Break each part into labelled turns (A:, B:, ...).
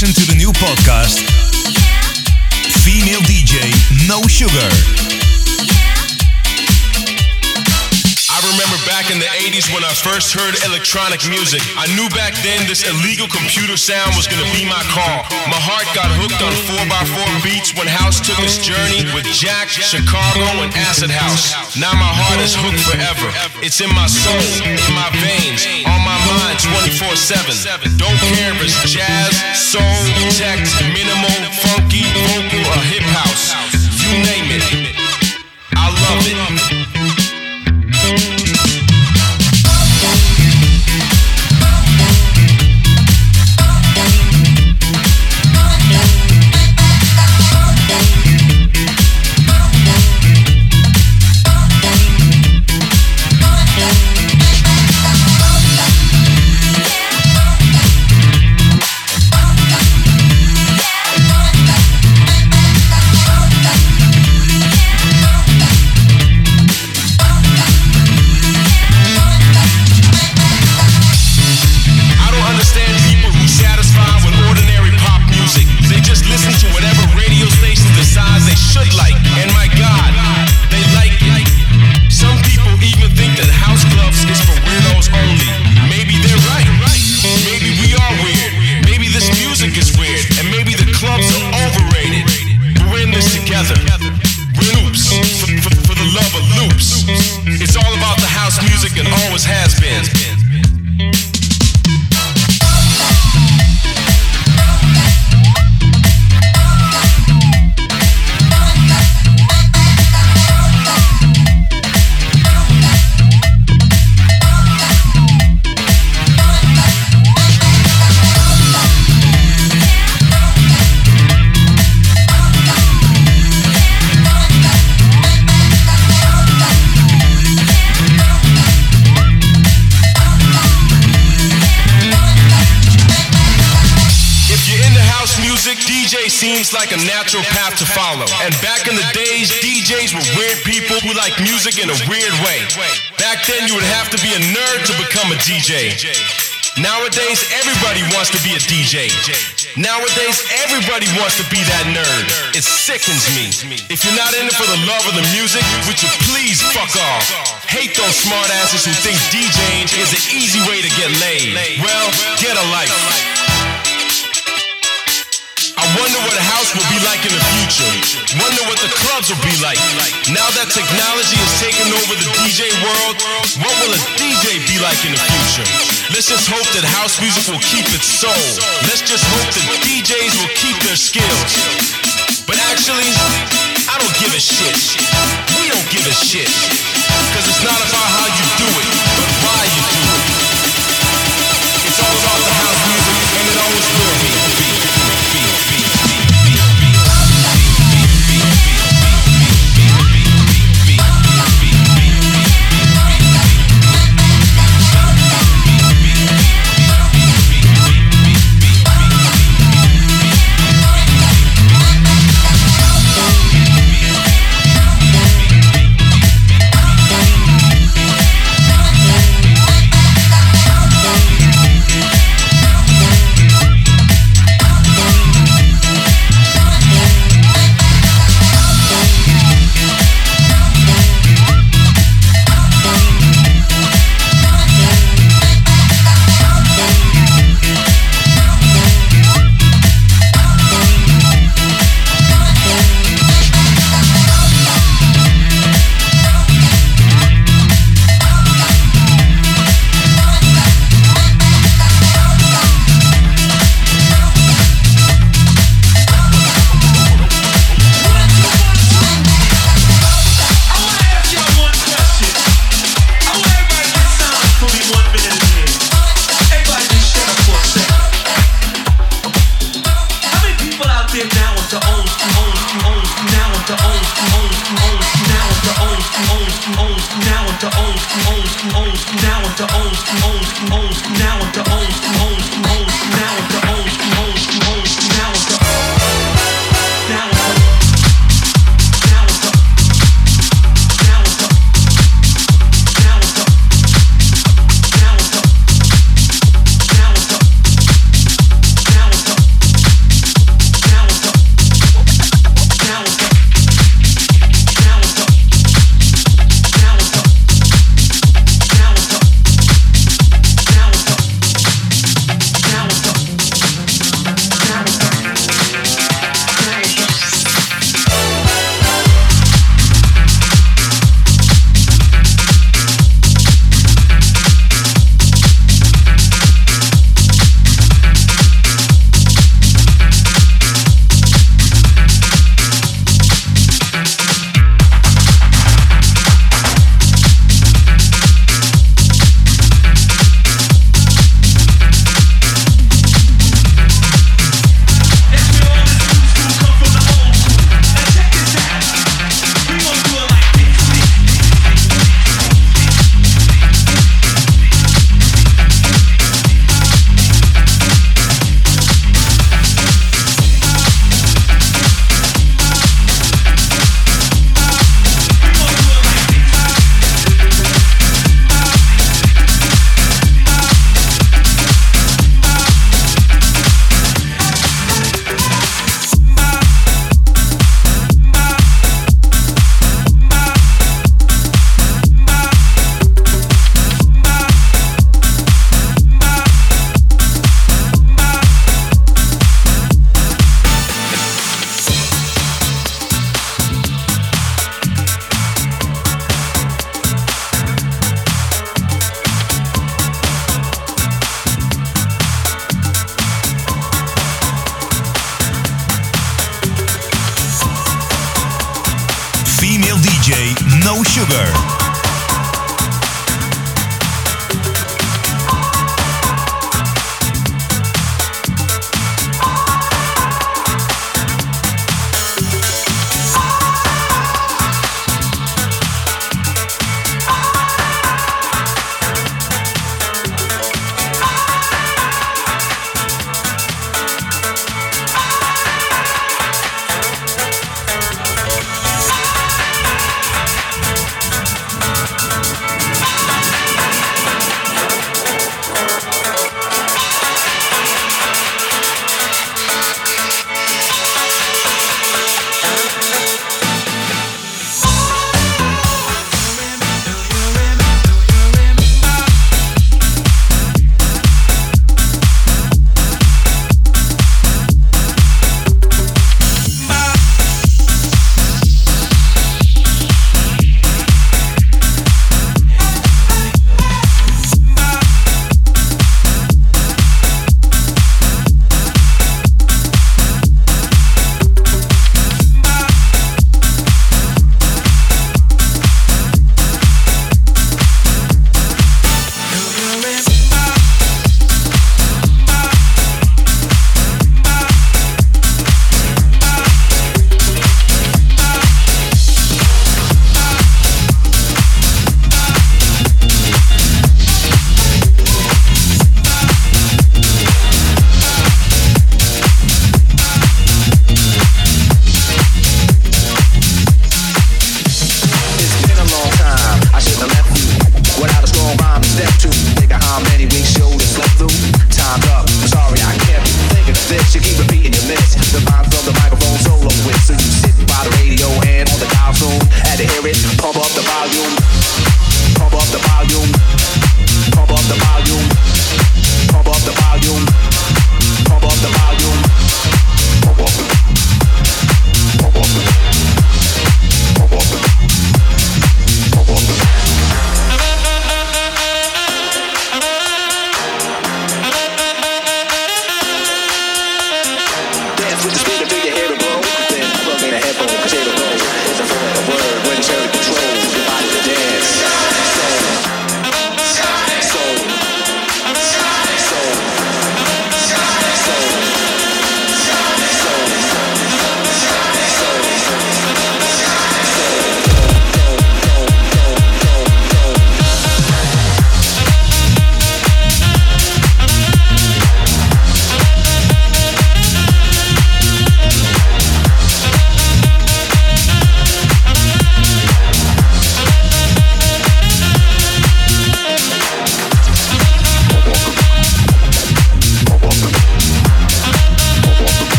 A: listen to the new podcast Female DJ No Sugar.
B: I remember back in the 80s when I first heard electronic music. I knew back then this illegal computer sound was gonna be my call. My heart got hooked on 4x4 beats when House took its journey with Jack, Chicago, and Acid House. Now my heart is hooked forever. It's in my soul, in my veins, on my mind 24 7. Don't care if it's jazz, soul, tech, minimal, funky, vocal, or hip house. You name it. I love it. DJ. Nowadays, everybody wants to be a DJ. Nowadays, everybody wants to be that nerd. It sickens me. If you're not in it for the love of the music, would you please fuck off? Hate those smartasses who think DJing is an easy way to get laid. Well, get a life. Wonder what a house will be like in the future. Wonder what the clubs will be like. Now that technology is taking over the DJ world, what will a DJ be like in the future? Let's just hope that house music will keep its soul. Let's just hope that DJs will keep their skills. But actually, I don't give a shit. We don't give a shit. Cause it's not about how you do it, but why you do it. It's all about the house music, and it always will be.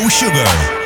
C: Brown Sugar.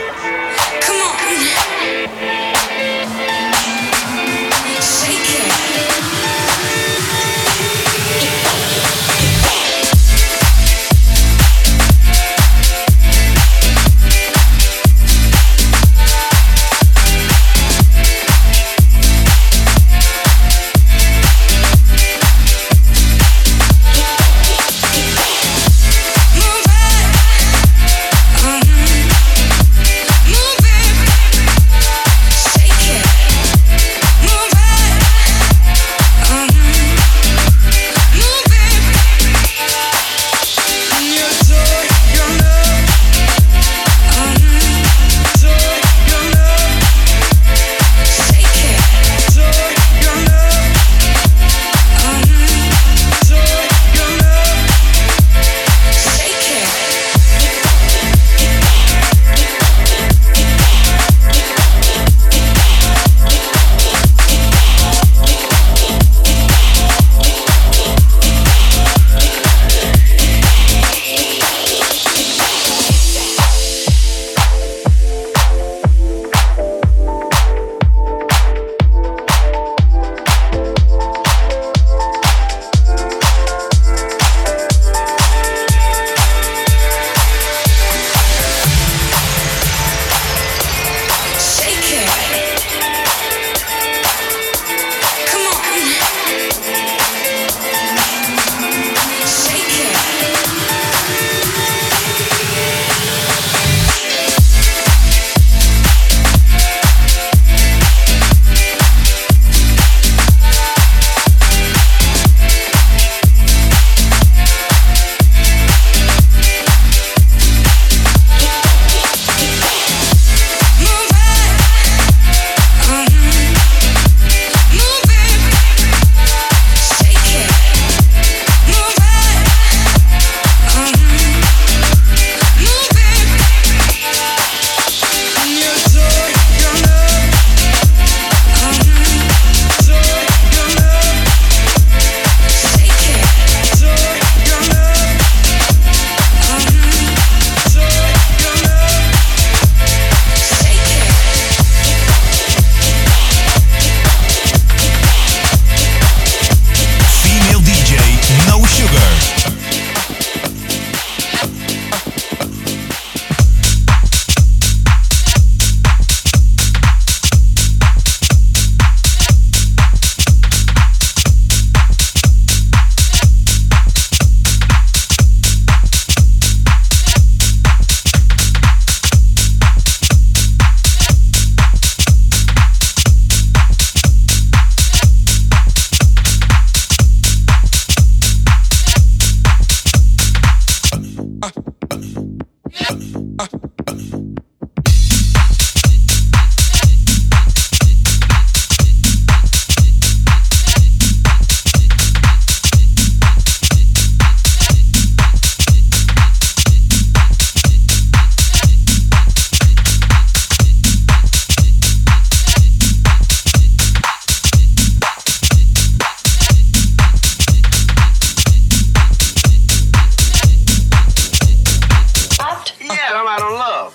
D: I'm out on love.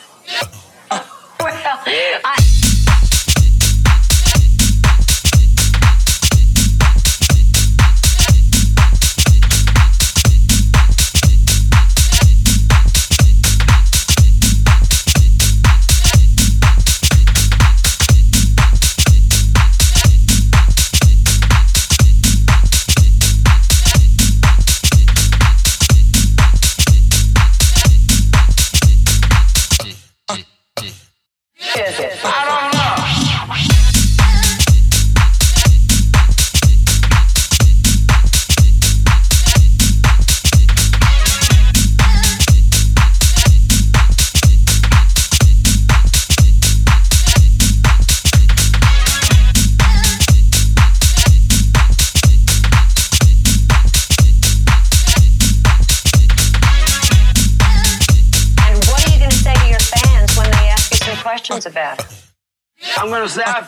E: well, I.
D: I'm gonna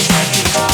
F: celebration